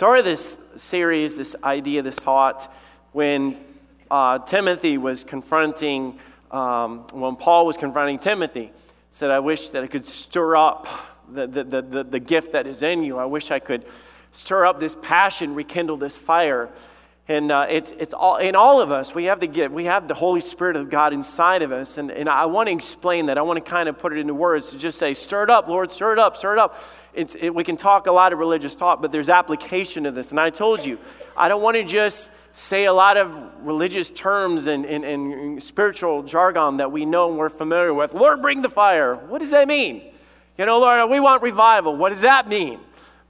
started this series, this idea, this thought, when uh, Timothy was confronting, um, when Paul was confronting Timothy. Said, I wish that I could stir up the, the, the, the gift that is in you. I wish I could stir up this passion, rekindle this fire. And uh, it's, it's all, in all of us, we have the gift, we have the Holy Spirit of God inside of us. And, and I want to explain that. I want to kind of put it into words to just say, stir it up, Lord, stir it up, stir it up. It's, it, we can talk a lot of religious talk, but there's application to this. And I told you, I don't want to just say a lot of religious terms and, and, and spiritual jargon that we know and we're familiar with. Lord, bring the fire. What does that mean? You know, Lord, we want revival. What does that mean?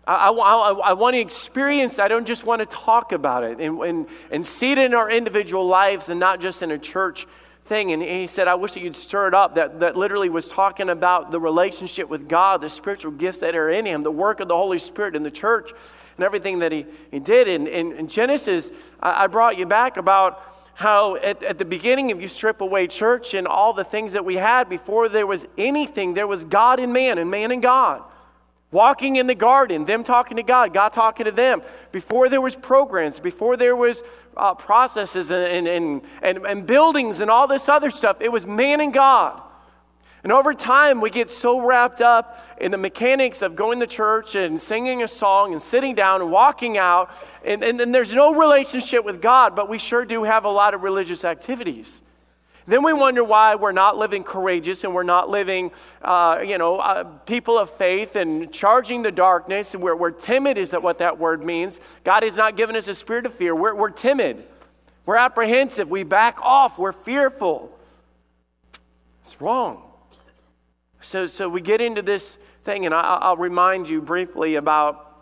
I, I, I, want to experience, I don't just want to talk about it and, and, and see it in our individual lives and not just in a church thing. And he said, I wish that you'd stir it up. That, that literally was talking about the relationship with God, the spiritual gifts that are in him, the work of the Holy Spirit in the church, and everything that he, he did. And in Genesis, I, I brought you back about how at, at, the beginning, if you strip away church and all the things that we had before there was anything, there was God and man, and man and God. Walking in the garden, them talking to God, God talking to them. Before there was programs, before there was uh, processes and, and, and, and buildings and all this other stuff, it was man and God. And over time, we get so wrapped up in the mechanics of going to church and singing a song and sitting down and walking out, and, and, and there's no relationship with God, but we sure do have a lot of religious activities. Then we wonder why we're not living courageous and we're not living, uh, you know, uh, people of faith and charging the darkness. And we're, we're timid, is that what that word means? God has not given us a spirit of fear. We're, we're timid. We're apprehensive. We back off. We're fearful. It's wrong. So, so we get into this thing, and I, I'll remind you briefly about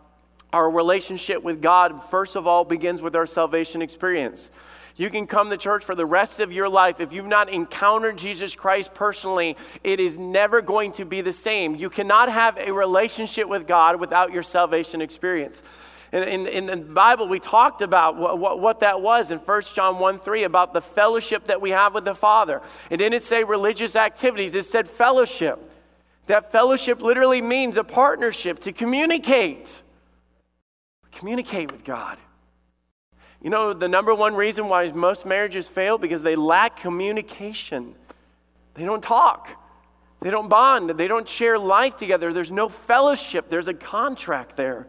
our relationship with God. First of all, begins with our salvation experience. You can come to church for the rest of your life. If you've not encountered Jesus Christ personally, it is never going to be the same. You cannot have a relationship with God without your salvation experience. In, in, in, the Bible, we talked about what, what, what, that was in 1 John 1 3 about the fellowship that we have with the Father. It didn't say religious activities, it said fellowship. That fellowship literally means a partnership to communicate. Communicate with God. You know, the number one reason why most marriages fail because they lack communication. They don't talk. They don't bond. They don't share life together. There's no fellowship. There's a contract there.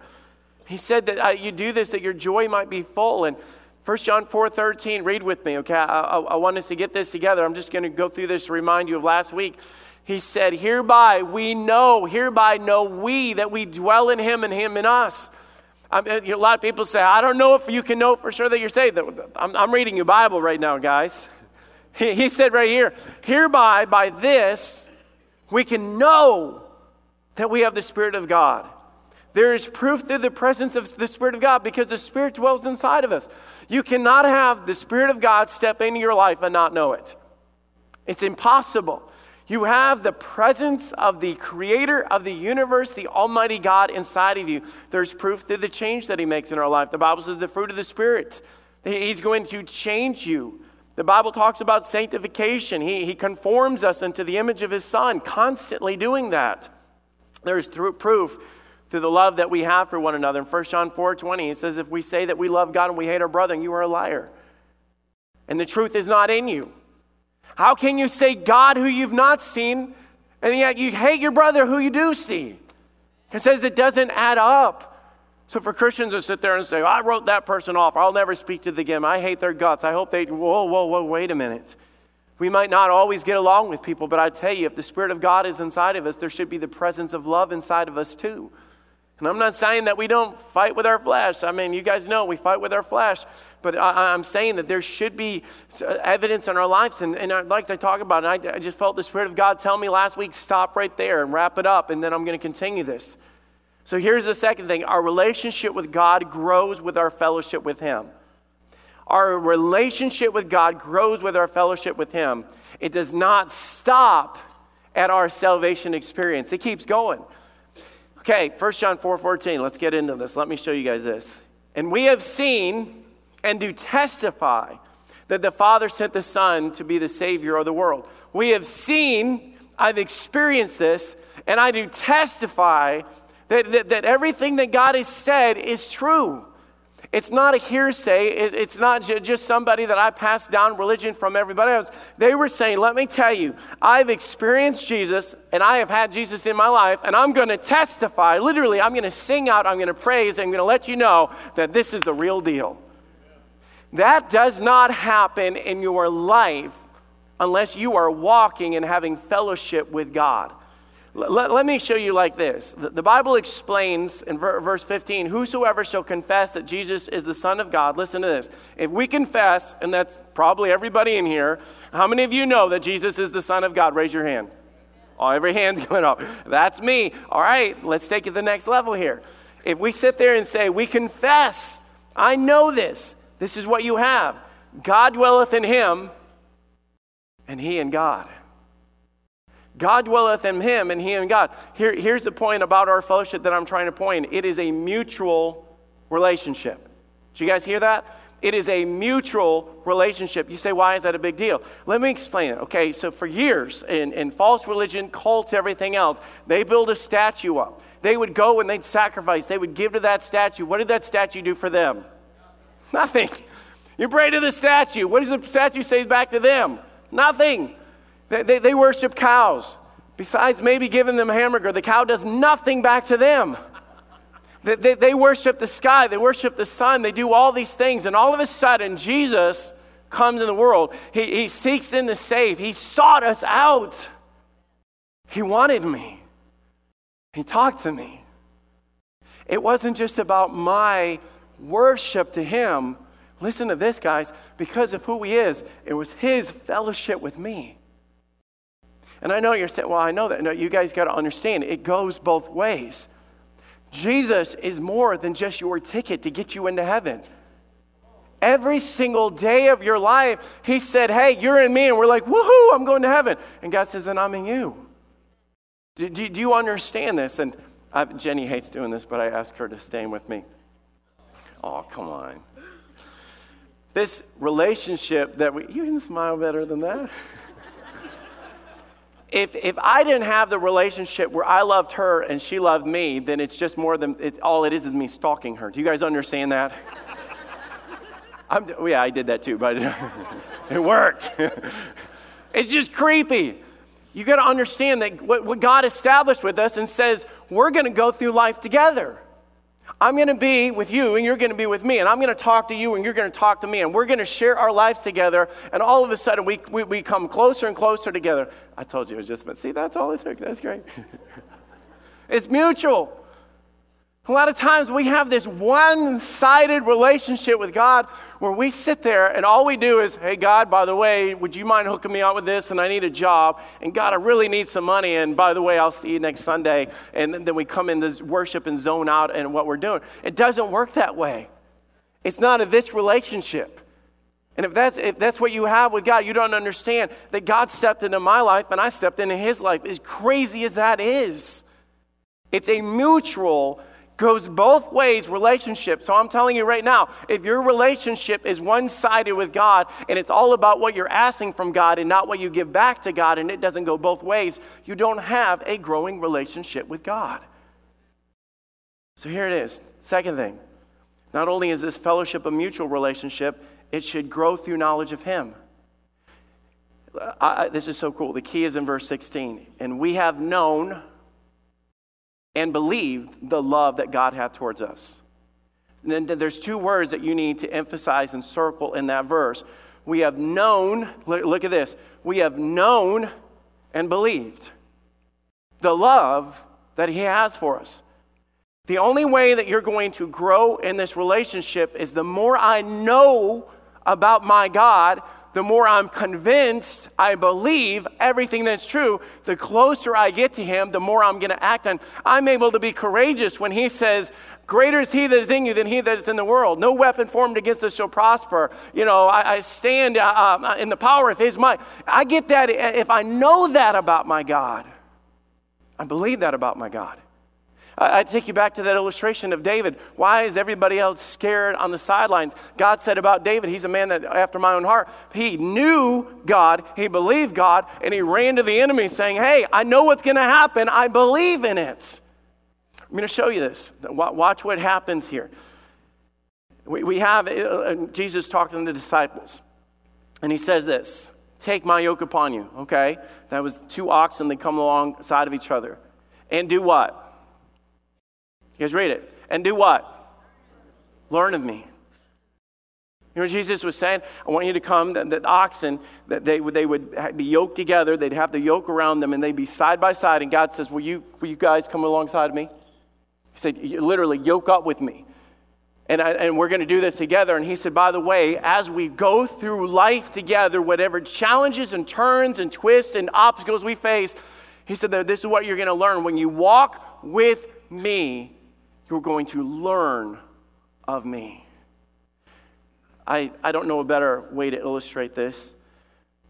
He said that uh, you do this that your joy might be full. And 1 John 4 13, read with me, okay? I, I, I want us to get this together. I'm just going to go through this to remind you of last week. He said, Hereby we know, hereby know we that we dwell in him and him in us I mean, a lot of people say, I don't know if you can know for sure that you're saved. I'm, I'm reading your Bible right now, guys. He, he said right here, hereby, by this, we can know that we have the Spirit of God. There is proof through the presence of the Spirit of God because the Spirit dwells inside of us. You cannot have the Spirit of God step into your life and not know it. It's impossible. You have the presence of the creator of the universe, the Almighty God inside of you. There's proof through the change that He makes in our life. The Bible says the fruit of the Spirit. He's going to change you. The Bible talks about sanctification. He, he conforms us into the image of His Son, constantly doing that. There's through, proof through the love that we have for one another. In 1 John 4 20, it says, If we say that we love God and we hate our brother, you are a liar. And the truth is not in you. How can you say God who you've not seen, and yet you hate your brother who you do see? It says it doesn't add up. So for Christians to sit there and say, oh, I wrote that person off, I'll never speak to them again, I hate their guts, I hope they, whoa, whoa, whoa, wait a minute. We might not always get along with people, but I tell you, if the Spirit of God is inside of us, there should be the presence of love inside of us too. And I'm not saying that we don't fight with our flesh. I mean, you guys know we fight with our flesh. But I, am saying that there should be uh, evidence in our lives. And, and I'd like to talk about it. I, I just felt the Spirit of God tell me last week stop right there and wrap it up. And then I'm going to continue this. So here's the second thing our relationship with God grows with our fellowship with Him. Our relationship with God grows with our fellowship with Him. It does not stop at our salvation experience, it keeps going. Okay, 1 John 4 14. Let's get into this. Let me show you guys this. And we have seen and do testify that the Father sent the Son to be the Savior of the world. We have seen, I've experienced this, and I do testify that, that, that everything that God has said is true. It's not a hearsay. It's not just somebody that I passed down religion from everybody else. They were saying, Let me tell you, I've experienced Jesus and I have had Jesus in my life, and I'm going to testify. Literally, I'm going to sing out, I'm going to praise, I'm going to let you know that this is the real deal. That does not happen in your life unless you are walking and having fellowship with God. Let, let, me show you like this. The, the Bible explains in ver, verse 15 Whosoever shall confess that Jesus is the Son of God, listen to this. If we confess, and that's probably everybody in here, how many of you know that Jesus is the Son of God? Raise your hand. Oh, every hand's going up. That's me. All right, let's take it to the next level here. If we sit there and say, We confess, I know this, this is what you have. God dwelleth in him, and he in God. God dwelleth in him, and he in God. Here, here's the point about our fellowship that I'm trying to point. It is a mutual relationship. Did you guys hear that? It is a mutual relationship. You say, why is that a big deal? Let me explain it. Okay, so for years in, in false religion, cults, everything else, they build a statue up. They would go and they'd sacrifice. They would give to that statue. What did that statue do for them? Nothing. You pray to the statue. What does the statue say back to them? Nothing. They, they, they worship cows. Besides maybe giving them a hamburger, the cow does nothing back to them. They, they, they worship the sky, they worship the sun, they do all these things, and all of a sudden, Jesus comes in the world. He, he seeks in to save, He sought us out. He wanted me, He talked to me. It wasn't just about my worship to Him. Listen to this, guys. Because of who He is, it was His fellowship with me. And I know you're saying, well, I know that. No, you guys got to understand, it goes both ways. Jesus is more than just your ticket to get you into heaven. Every single day of your life, He said, Hey, you're in me. And we're like, Woohoo, I'm going to heaven. And God says, And I'm in you. Do, do, do you understand this? And I, Jenny hates doing this, but I ask her to stay with me. Oh, come on. This relationship that we, you can smile better than that if, if I didn't have the relationship where I loved her and she loved me, then it's just more than it, all it is is me stalking her. Do you guys understand that? I'm, yeah, I did that too, but it worked. it's just creepy. You got to understand that what, what God established with us and says we're going to go through life together. I'm going to be with you and you're going to be with me. And I'm going to talk to you and you're going to talk to me. And we're going to share our lives together. And all of a sudden, we, we, we come closer and closer together. I told you it was just, but see, that's all it took. That's great. it's mutual. A lot of times we have this one sided relationship with God where we sit there and all we do is, hey, God, by the way, would you mind hooking me up with this? And I need a job. And God, I really need some money. And by the way, I'll see you next Sunday. And then we come in this worship and zone out and what we're doing. It doesn't work that way. It's not a this relationship. And if that's, if that's what you have with God, you don't understand that God stepped into my life and I stepped into his life, as crazy as that is. It's a mutual goes both ways relationship. So I'm telling you right now, if your relationship is one sided with God and it's all about what you're asking from God and not what you give back to God and it doesn't go both ways, you don't have a growing relationship with God. So here it is. Second thing not only is this fellowship a mutual relationship, it should grow through knowledge of Him. I, this is so cool. The key is in verse 16. And we have known and believed the love that God hath towards us. And then there's two words that you need to emphasize and circle in that verse. We have known, look at this, we have known and believed the love that He has for us. The only way that you're going to grow in this relationship is the more I know about my God, the more I'm convinced, I believe everything that's true, the closer I get to Him, the more I'm going to act on. I'm able to be courageous when He says, Greater is He that is in you than He that is in the world. No weapon formed against us shall prosper. You know, I, I stand uh, uh in the power of His might. I get that if I know that about my God. I believe that about my God. I, take you back to that illustration of David. Why is everybody else scared on the sidelines? God said about David, he's a man that after my own heart. He knew God, he believed God, and he ran to the enemy saying, Hey, I know what's going to happen. I believe in it. I'm going to show you this. Watch what happens here. We, we have uh, Jesus talking to the disciples, and he says this Take my yoke upon you, okay? That was two oxen that come alongside of each other. And do what? You guys read it. And do what? Learn of me. You know Jesus was saying? I want you to come, that, oxen, that they, they would be yoked together, they'd have the yoke around them, and they'd be side by side. And God says, Will you, will you guys come alongside of me? He said, Literally, yoke up with me. And, I, and we're going to do this together. And he said, By the way, as we go through life together, whatever challenges and turns and twists and obstacles we face, he said this is what you're going to learn. When you walk with me, you're going to learn of me. I, I don't know a better way to illustrate this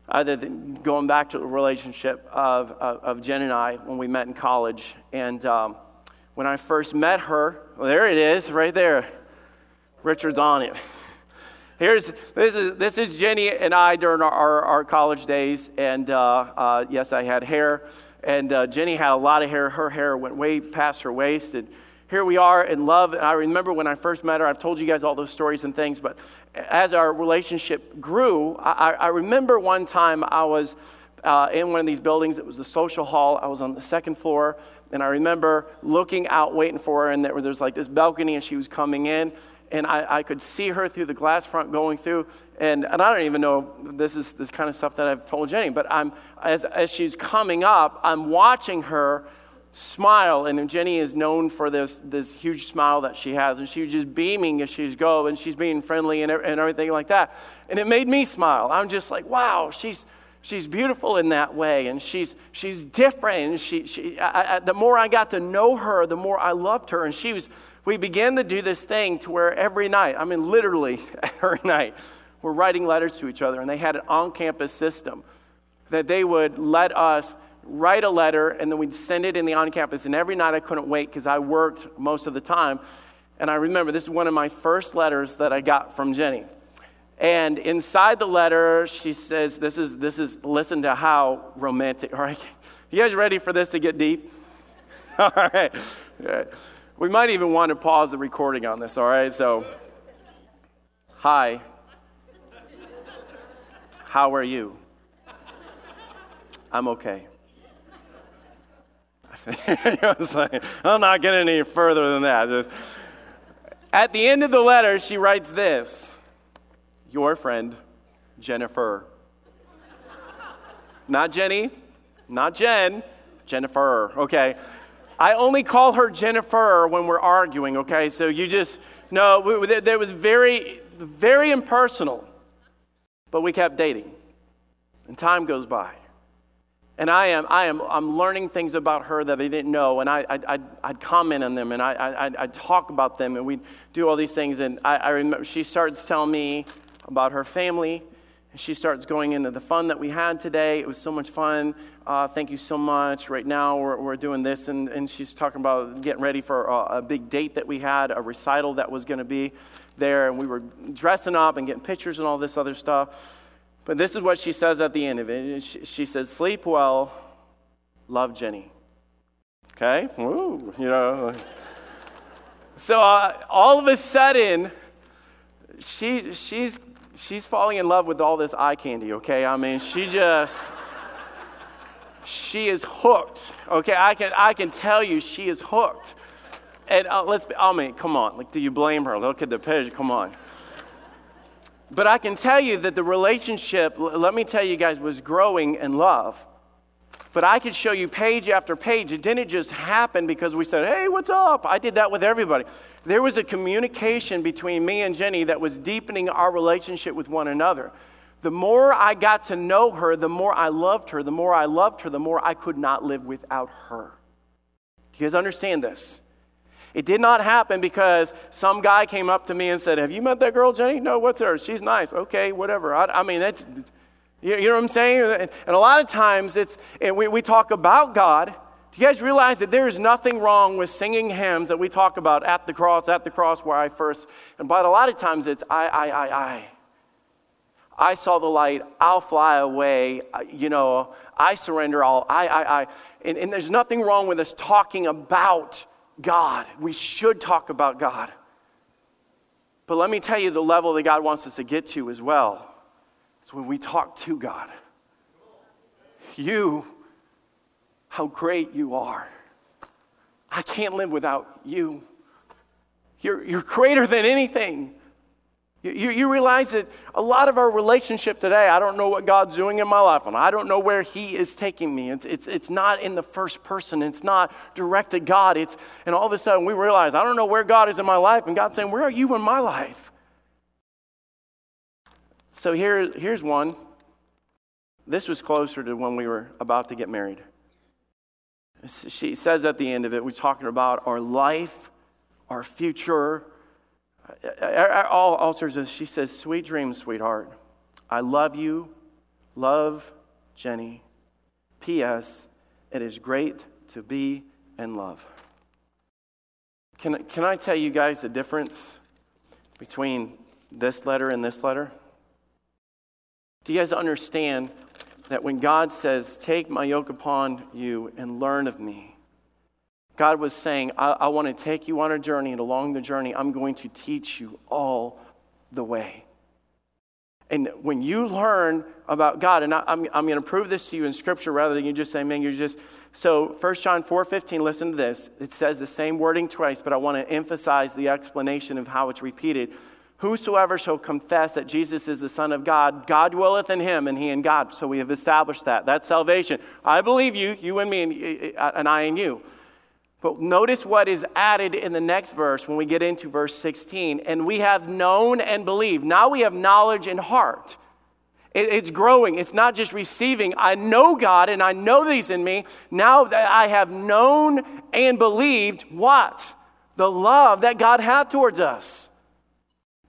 other than going back to the relationship of, of, of Jen and I when we met in college. And um, when I first met her, well, there it is, right there. Richard's on it. Here's, this, is, this is Jenny and I during our, our, our college days. And uh, uh, yes, I had hair. And uh, Jenny had a lot of hair. Her hair went way past her waist. And here we are in love. And I remember when I first met her, I've told you guys all those stories and things, but as our relationship grew, I, I remember one time I was uh, in one of these buildings. It was the social hall. I was on the second floor, and I remember looking out, waiting for her, and there, was like this balcony, and she was coming in, and I, I, could see her through the glass front going through. And, and I don't even know this is this kind of stuff that I've told Jenny, but I'm as, as she's coming up, I'm watching her smile. And Jenny is known for this, this huge smile that she has. And she was just beaming as she's go and she's being friendly and, and everything like that. And it made me smile. I'm just like, wow, she's, she's beautiful in that way. And she's, she's different. And she, she, I, I, the more I got to know her, the more I loved her. And she was, we began to do this thing to where every night, I mean, literally every night, we're writing letters to each other. And they had an on campus system that they would let us write a letter, and then we'd send it in the on campus. And every night I couldn't wait because I worked most of the time. And I remember this is one of my first letters that I got from Jenny. And inside the letter, she says, This is, this is listen to how romantic. All right. You guys ready for this to get deep? All right. We might even want to pause the recording on this, all right? So, hi. How are you? I'm okay. I'm not getting any further than that. Just, at the end of the letter, she writes this Your friend, Jennifer. not Jenny, not Jen, Jennifer, okay? I only call her Jennifer when we're arguing, okay? So you just, no, there was very, very impersonal, but we kept dating. And time goes by. And I am, I am, I'm learning things about her that I didn't know, and I, I, I'd, I'd comment on them, and I, I, I'd talk about them, and we'd do all these things. And I, I remember she starts telling me about her family, and she starts going into the fun that we had today. It was so much fun. Uh, thank you so much. Right now, we're, we're doing this, and, and she's talking about getting ready for a, a big date that we had, a recital that was going to be there, and we were dressing up and getting pictures and all this other stuff. But this is what she says at the end of it. She says, Sleep well, love Jenny. Okay? Ooh, you know. So uh, all of a sudden, she, she's, she's falling in love with all this eye candy, okay? I mean, she just, she is hooked, okay? I can, I can tell you she is hooked. And uh, let's, be, I mean, come on. Like, do you blame her? Look at the picture. Come on. But I can tell you that the relationship, let me tell you guys, was growing in love. But I could show you page after page. It didn't just happen because we said, hey, what's up? I did that with everybody. There was a communication between me and Jenny that was deepening our relationship with one another. The more I got to know her, the more I loved her. The more I loved her, the more I could not live without her. Do you guys understand this? It did not happen because some guy came up to me and said, Have you met that girl, Jenny? No, what's her? She's nice. Okay, whatever. I, I mean, that's, you, know what I'm saying? And, a lot of times it's, and we, we talk about God. Do you guys realize that there is nothing wrong with singing hymns that we talk about at the cross, at the cross where I first, and but a lot of times it's I, I, I, I. I saw the light, I'll fly away, you know, I surrender all, I, I, I. And, and there's nothing wrong with us talking about God. We should talk about God. But let me tell you the level that God wants us to get to as well. It's when we talk to God. You, how great you are. I can't live without you. You're, you're greater than anything. You, you, realize that a lot of our relationship today, I don't know what God's doing in my life, and I don't know where He is taking me. It's, it's, it's not in the first person, it's not directed God. It's, and all of a sudden we realize, I don't know where God is in my life, and God's saying, Where are you in my life? So here, here's one. This was closer to when we were about to get married. She says at the end of it, we're talking about our life, our future all, all she says, Sweet dreams, sweetheart. I love you. Love, Jenny. P.S. It is great to be in love. Can, can I tell you guys the difference between this letter and this letter? Do you guys understand that when God says, Take my yoke upon you and learn of me, God was saying, I, I want to take you on a journey, and along the journey, I'm going to teach you all the way. And when you learn about God, and I, am I'm, I'm going to prove this to you in Scripture rather than you just say, man, you're just. So 1 John 4 15, listen to this. It says the same wording twice, but I want to emphasize the explanation of how it's repeated. Whosoever shall confess that Jesus is the Son of God, God dwelleth in him, and he in God. So we have established that. That's salvation. I believe you, you and me, and, and I and you. But notice what is added in the next verse when we get into verse 16. And we have known and believed. Now we have knowledge in heart. it's growing. It's not just receiving. I know God and I know that He's in me. Now that I have known and believed what? The love that God had towards us.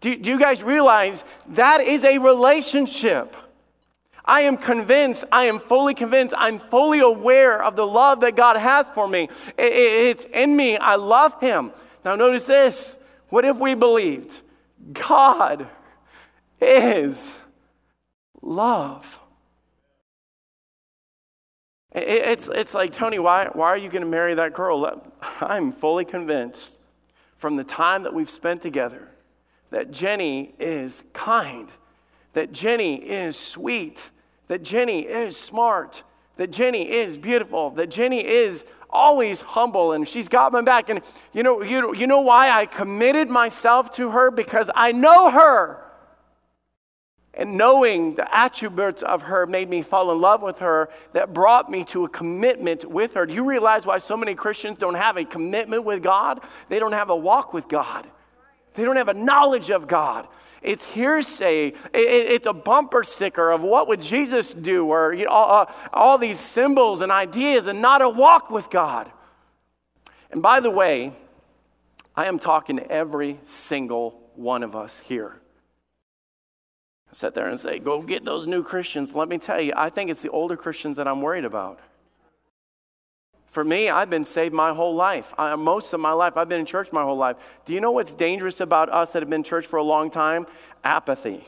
Do, do you guys realize that is a relationship? I am convinced, I am fully convinced, I'm fully aware of the love that God has for me. it's in me. I love Him. Now, notice this. What if we believed God is love? It's, it's like, Tony, why, why are you going to marry that girl? I'm fully convinced from the time that we've spent together that Jenny is kind, that Jenny is sweet, that Jenny is smart, that Jenny is beautiful, that Jenny is always humble and she's got my back. And you know, you, you know why I committed myself to her? Because I know her. And knowing the attributes of her made me fall in love with her, that brought me to a commitment with her. Do you realize why so many Christians don't have a commitment with God? They don't have a walk with God, they don't have a knowledge of God. It's hearsay. It's a bumper sticker of what would Jesus do, or you know, all, all these symbols and ideas, and not a walk with God. And by the way, I am talking to every single one of us here. I sit there and say, Go get those new Christians. Let me tell you, I think it's the older Christians that I'm worried about. For me, I've been saved my whole life. I, most of my life, I've been in church my whole life. Do you know what's dangerous about us that have been in church for a long time? Apathy.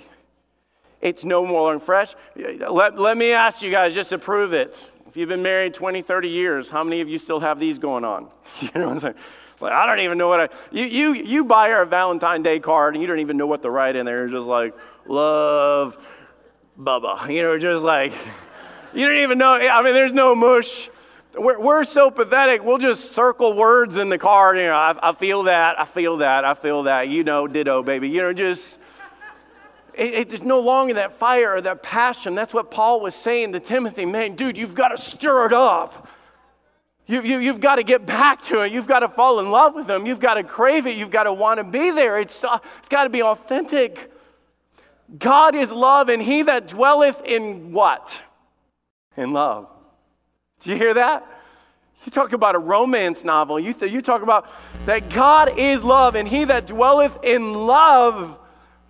It's no more learning fresh. Let, let me ask you guys just to prove it. If you've been married 20, 30 years, how many of you still have these going on? You know what I'm saying? Like, I don't even know what I. You, you, you buy her a Valentine Day card and you don't even know what to write in there. It's just like, love, Bubba. You know, just like, you don't even know. I mean, there's no mush. We're, we're so pathetic, we'll just circle words in the card. You know, I, I feel that, I feel that, I feel that. You know, ditto, baby. You know, just. It, no longer that fire or that passion. That's what Paul was saying to Timothy. Man, dude, you've got to stir it up. You, you, you've got to get back to it. You've got to fall in love with them. You've got to crave it. You've got to want to be there. It's, uh, it's got to be authentic. God is love, and he that dwelleth in what? In love. Do you hear that? You talk about a romance novel. You, th- you talk about that God is love, and he that dwelleth in love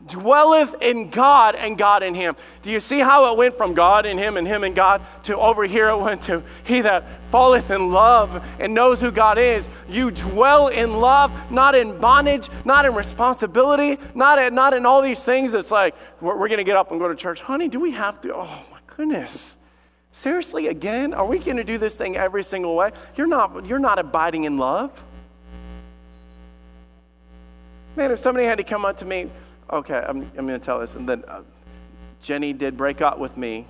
dwelleth in God and God in him. Do you see how it went from God in him and him and God to over here it went to he that falleth in love and knows who God is. You dwell in love, not in bondage, not in responsibility, not in, not in all these things. It's like, we're, we're going to get up and go to church. Honey, do we have to? Oh my goodness. Seriously, again? Are we going to do this thing every single way? You're not, you're not abiding in love. Man, if somebody had to come up to me, okay, I'm, I'm going to tell this, and then uh, Jenny did break up with me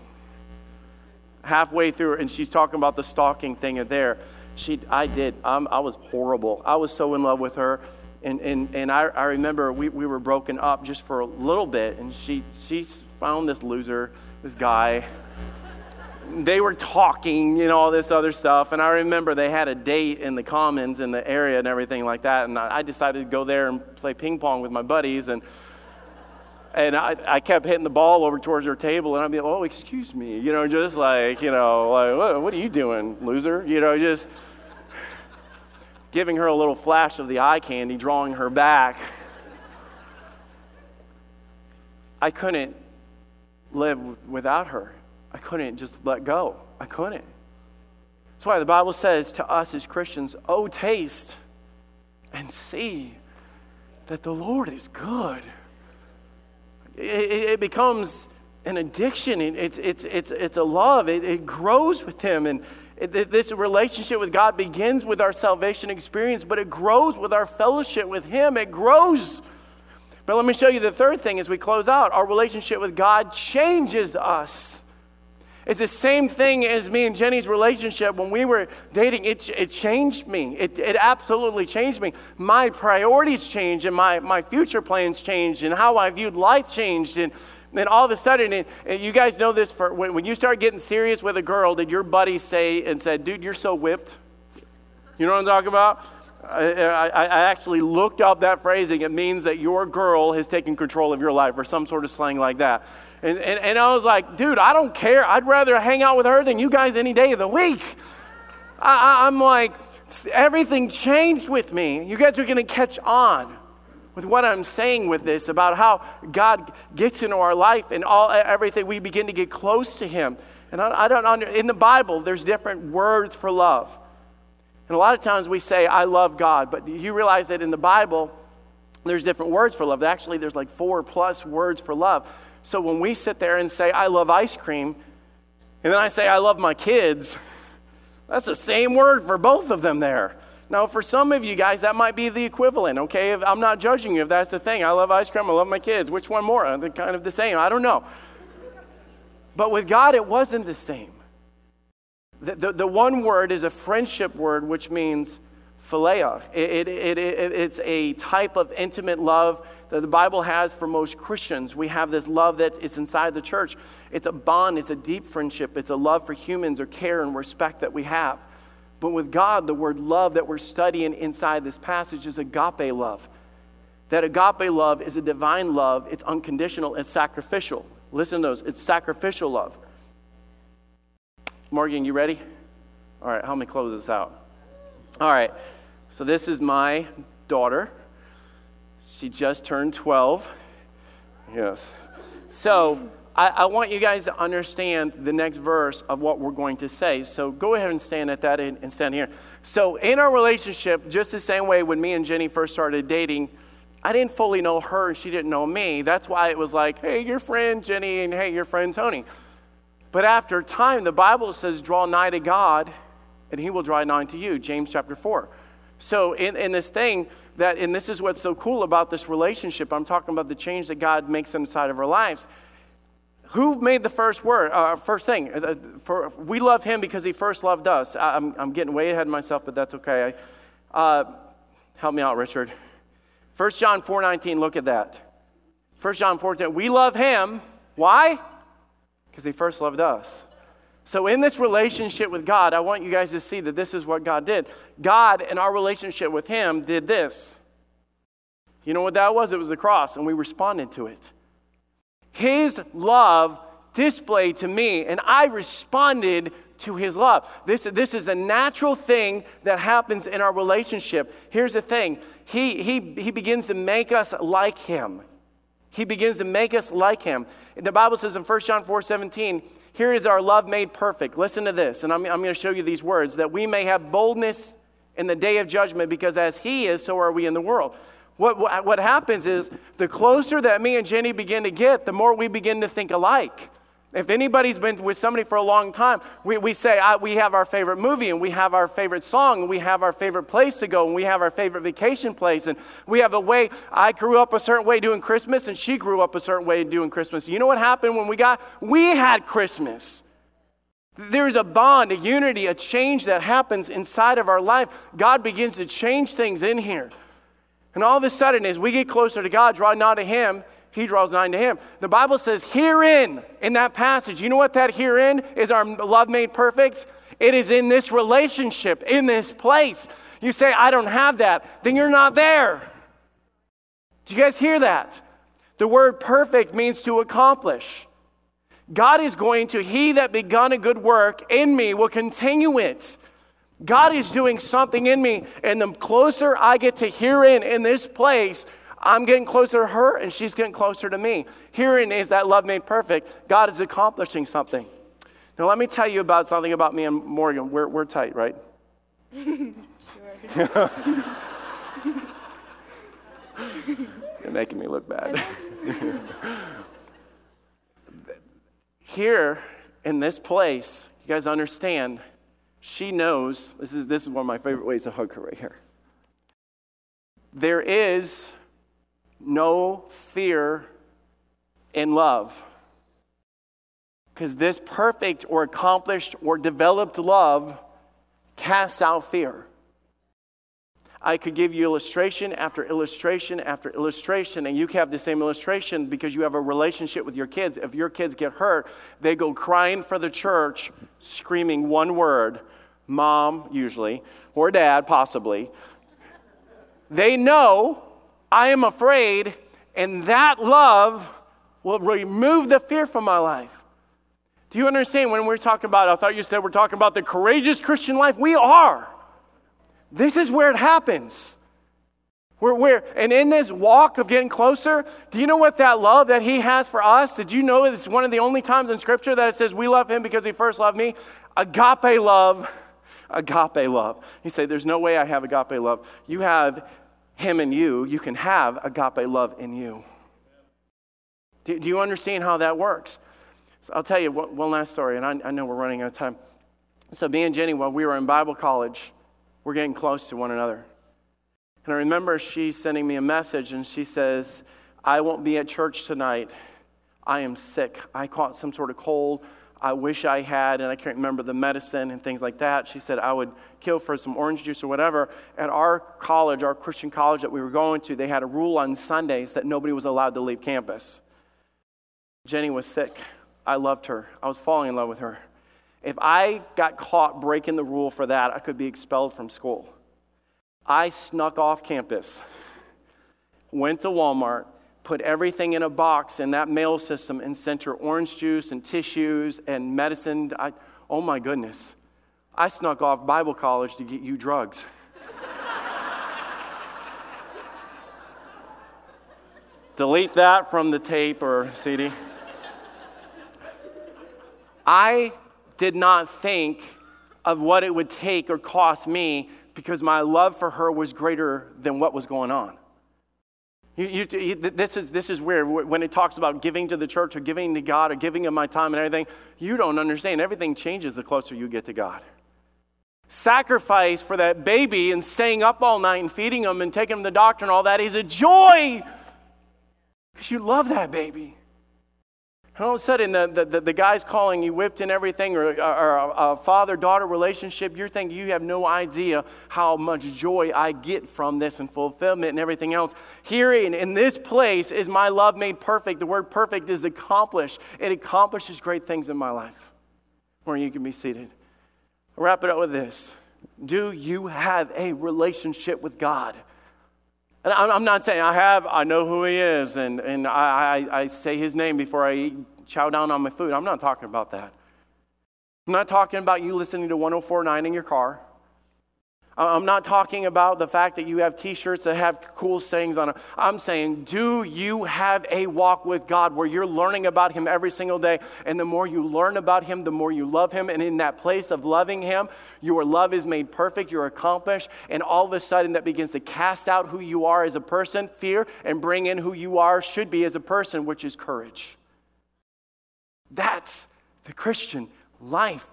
halfway through, and she's talking about the stalking thing there. She, I did. I'm, I was horrible. I was so in love with her. And, and, and I, I remember we, we were broken up just for a little bit, and she, she found this loser, this guy. They were talking, you know, all this other stuff. And I remember they had a date in the commons in the area and everything like that. And I, decided to go there and play ping pong with my buddies. And and I, I kept hitting the ball over towards her table, and I'd be like, oh, excuse me, you know, just like, you know, like, what are you doing, loser? You know, just giving her a little flash of the eye candy, drawing her back. I couldn't live without her. I couldn't just let go. I couldn't. That's why the Bible says to us as Christians, oh, taste and see that the Lord is good it, it becomes an addiction. It's, it's, it's, it's a love. It, it grows with Him. And it, this relationship with God begins with our salvation experience, but it grows with our fellowship with Him. It grows. But let me show you the third thing as we close out. Our relationship with God changes us. It's the same thing as me and Jenny's relationship when we were dating. It, it changed me. It, it absolutely changed me. My priorities changed, and my, my future plans changed, and how I viewed life changed. And then all of a sudden, and, and you guys know this for when, when you start getting serious with a girl, did your buddy say and said, Dude, you're so whipped? You know what I'm talking about? I, I, I, actually looked up that phrasing. It means that your girl has taken control of your life, or some sort of slang like that. And, and, and I was like, dude, I don't care. I'd rather hang out with her than you guys any day of the week. I, I'm like, everything changed with me. You guys are going to catch on with what I'm saying with this about how God gets into our life and all everything. We begin to get close to Him. And I, I don't under, in the Bible, there's different words for love. And a lot of times we say, I love God, but you realize that in the Bible, there's different words for love. Actually, there's like four plus words for love. So when we sit there and say, I love ice cream, and then I say, I love my kids, that's the same word for both of them there. Now, for some of you guys, that might be the equivalent, okay? If, I'm not judging you if that's the thing. I love ice cream, I love my kids. Which one more? They're kind of the same. I don't know. But with God, it wasn't the same. The, the, the one word is a friendship word, which means philia. It, it, it, it's a type of intimate love that the Bible has for most Christians. We have this love that is inside the church. It's a bond, it's a deep friendship, it's a love for humans or care and respect that we have. But with God, the word love that we're studying inside this passage is agape love. That agape love is a divine love, it's unconditional, it's sacrificial. Listen to those, it's sacrificial love. Morgan, you ready? All right, help me close this out. All right, so this is my daughter. She just turned 12. Yes. So I, I, want you guys to understand the next verse of what we're going to say. So go ahead and stand at that and, and stand here. So in our relationship, just the same way when me and Jenny first started dating, I didn't fully know her and she didn't know me. That's why it was like, hey, your friend Jenny and hey, your friend Tony. But after time, the Bible says, draw nigh to God and he will draw nigh to you. James chapter 4. So in, in this thing, that, and this is what's so cool about this relationship, I'm talking about the change that God makes inside of our lives. Who made the first word, uh, first thing? Uh, for, we love him because he first loved us. I, am I'm, I'm getting way ahead of myself, but that's okay. Uh, help me out, Richard. 1 John 4.19, look at that. 1 John 4.10, we love him. Why? Because he first loved us. So, in this relationship with God, I want you guys to see that this is what God did. God, in our relationship with Him, did this. You know what that was? It was the cross, and we responded to it. His love displayed to me, and I responded to His love. This, this is a natural thing that happens in our relationship. Here's the thing He, he, he begins to make us like Him. He begins to make us like Him. The Bible says in 1 John 4 17, here is our love made perfect. Listen to this, and I'm, I'm going to show you these words that we may have boldness in the day of judgment, because as He is, so are we in the world. What, what, what happens is the closer that me and Jenny begin to get, the more we begin to think alike. If anybody's been with somebody for a long time, we, we say I, we have our favorite movie and we have our favorite song and we have our favorite place to go and we have our favorite vacation place and we have a way. I grew up a certain way doing Christmas and she grew up a certain way doing Christmas. You know what happened when we got? We had Christmas. There's a bond, a unity, a change that happens inside of our life. God begins to change things in here. And all of a sudden, as we get closer to God, draw nigh to Him, he draws nigh to him. The Bible says, herein, in that passage, you know what that herein is our love made perfect? It is in this relationship, in this place. You say, I don't have that, then you're not there. Do you guys hear that? The word perfect means to accomplish. God is going to, He that begun a good work in me will continue it. God is doing something in me, and the closer I get to herein in this place, I'm getting closer to her and she's getting closer to me. Herein is that love made perfect. God is accomplishing something. Now, let me tell you about something about me and Morgan. We're, we're tight, right? You're making me look bad. Here in this place, you guys understand, she knows this is, this is one of my favorite ways to hug her right here. There is no fear in love. Because this perfect or accomplished or developed love casts out fear. I could give you illustration after illustration after illustration, and you have the same illustration because you have a relationship with your kids. If your kids get hurt, they go crying for the church, screaming one word mom, usually, or dad, possibly. They know I am afraid, and that love will remove the fear from my life. Do you understand when we're talking about, I thought you said we're talking about the courageous Christian life? We are. This is where it happens. We're, we're, and in this walk of getting closer, do you know what that love that He has for us? Did you know it's one of the only times in Scripture that it says we love Him because He first loved me? Agape love. Agape love. You say, There's no way I have agape love. You have him and you, you can have agape love in you. Do, do you understand how that works? So I'll tell you one, one last story, and I, I, know we're running out of time. So, me and Jenny, while we were in Bible college, we're getting close to one another. And I remember she sending me a message, and she says, I won't be at church tonight. I am sick. I caught some sort of cold. I wish I had, and I can't remember the medicine and things like that. She said I would kill for some orange juice or whatever. At our college, our Christian college that we were going to, they had a rule on Sundays that nobody was allowed to leave campus. Jenny was sick. I loved her. I was falling in love with her. If I got caught breaking the rule for that, I could be expelled from school. I snuck off campus, went to Walmart, put everything in a box in that mail system and sent her orange juice and tissues and medicine. I, oh my goodness. I snuck off Bible college to get you drugs. Delete that from the tape or CD. I did not think of what it would take or cost me because my love for her was greater than what was going on. You, you, this, is, this is where, when it talks about giving to the church or giving to God or giving of my time and everything, you don't understand. Everything changes the closer you get to God. Sacrifice for that baby and staying up all night and feeding them and taking them to the doctor and all that is a joy because you love that baby. And all of a sudden, the, the, the guy's calling you whipped and everything, or, or a, a father daughter relationship, you're thinking you have no idea how much joy I get from this and fulfillment and everything else. Here in, in this place is my love made perfect. The word perfect is accomplished, it accomplishes great things in my life. Where you can be seated. I'll wrap it up with this Do you have a relationship with God? And I'm not saying I have, I know who he is, and, and I, I, I say his name before I eat, chow down on my food. I'm not talking about that. I'm not talking about you listening to 1049 in your car. I'm not talking about the fact that you have t shirts that have cool sayings on them. I'm saying, do you have a walk with God where you're learning about Him every single day? And the more you learn about Him, the more you love Him. And in that place of loving Him, your love is made perfect, you're accomplished. And all of a sudden, that begins to cast out who you are as a person, fear, and bring in who you are, should be as a person, which is courage. That's the Christian life.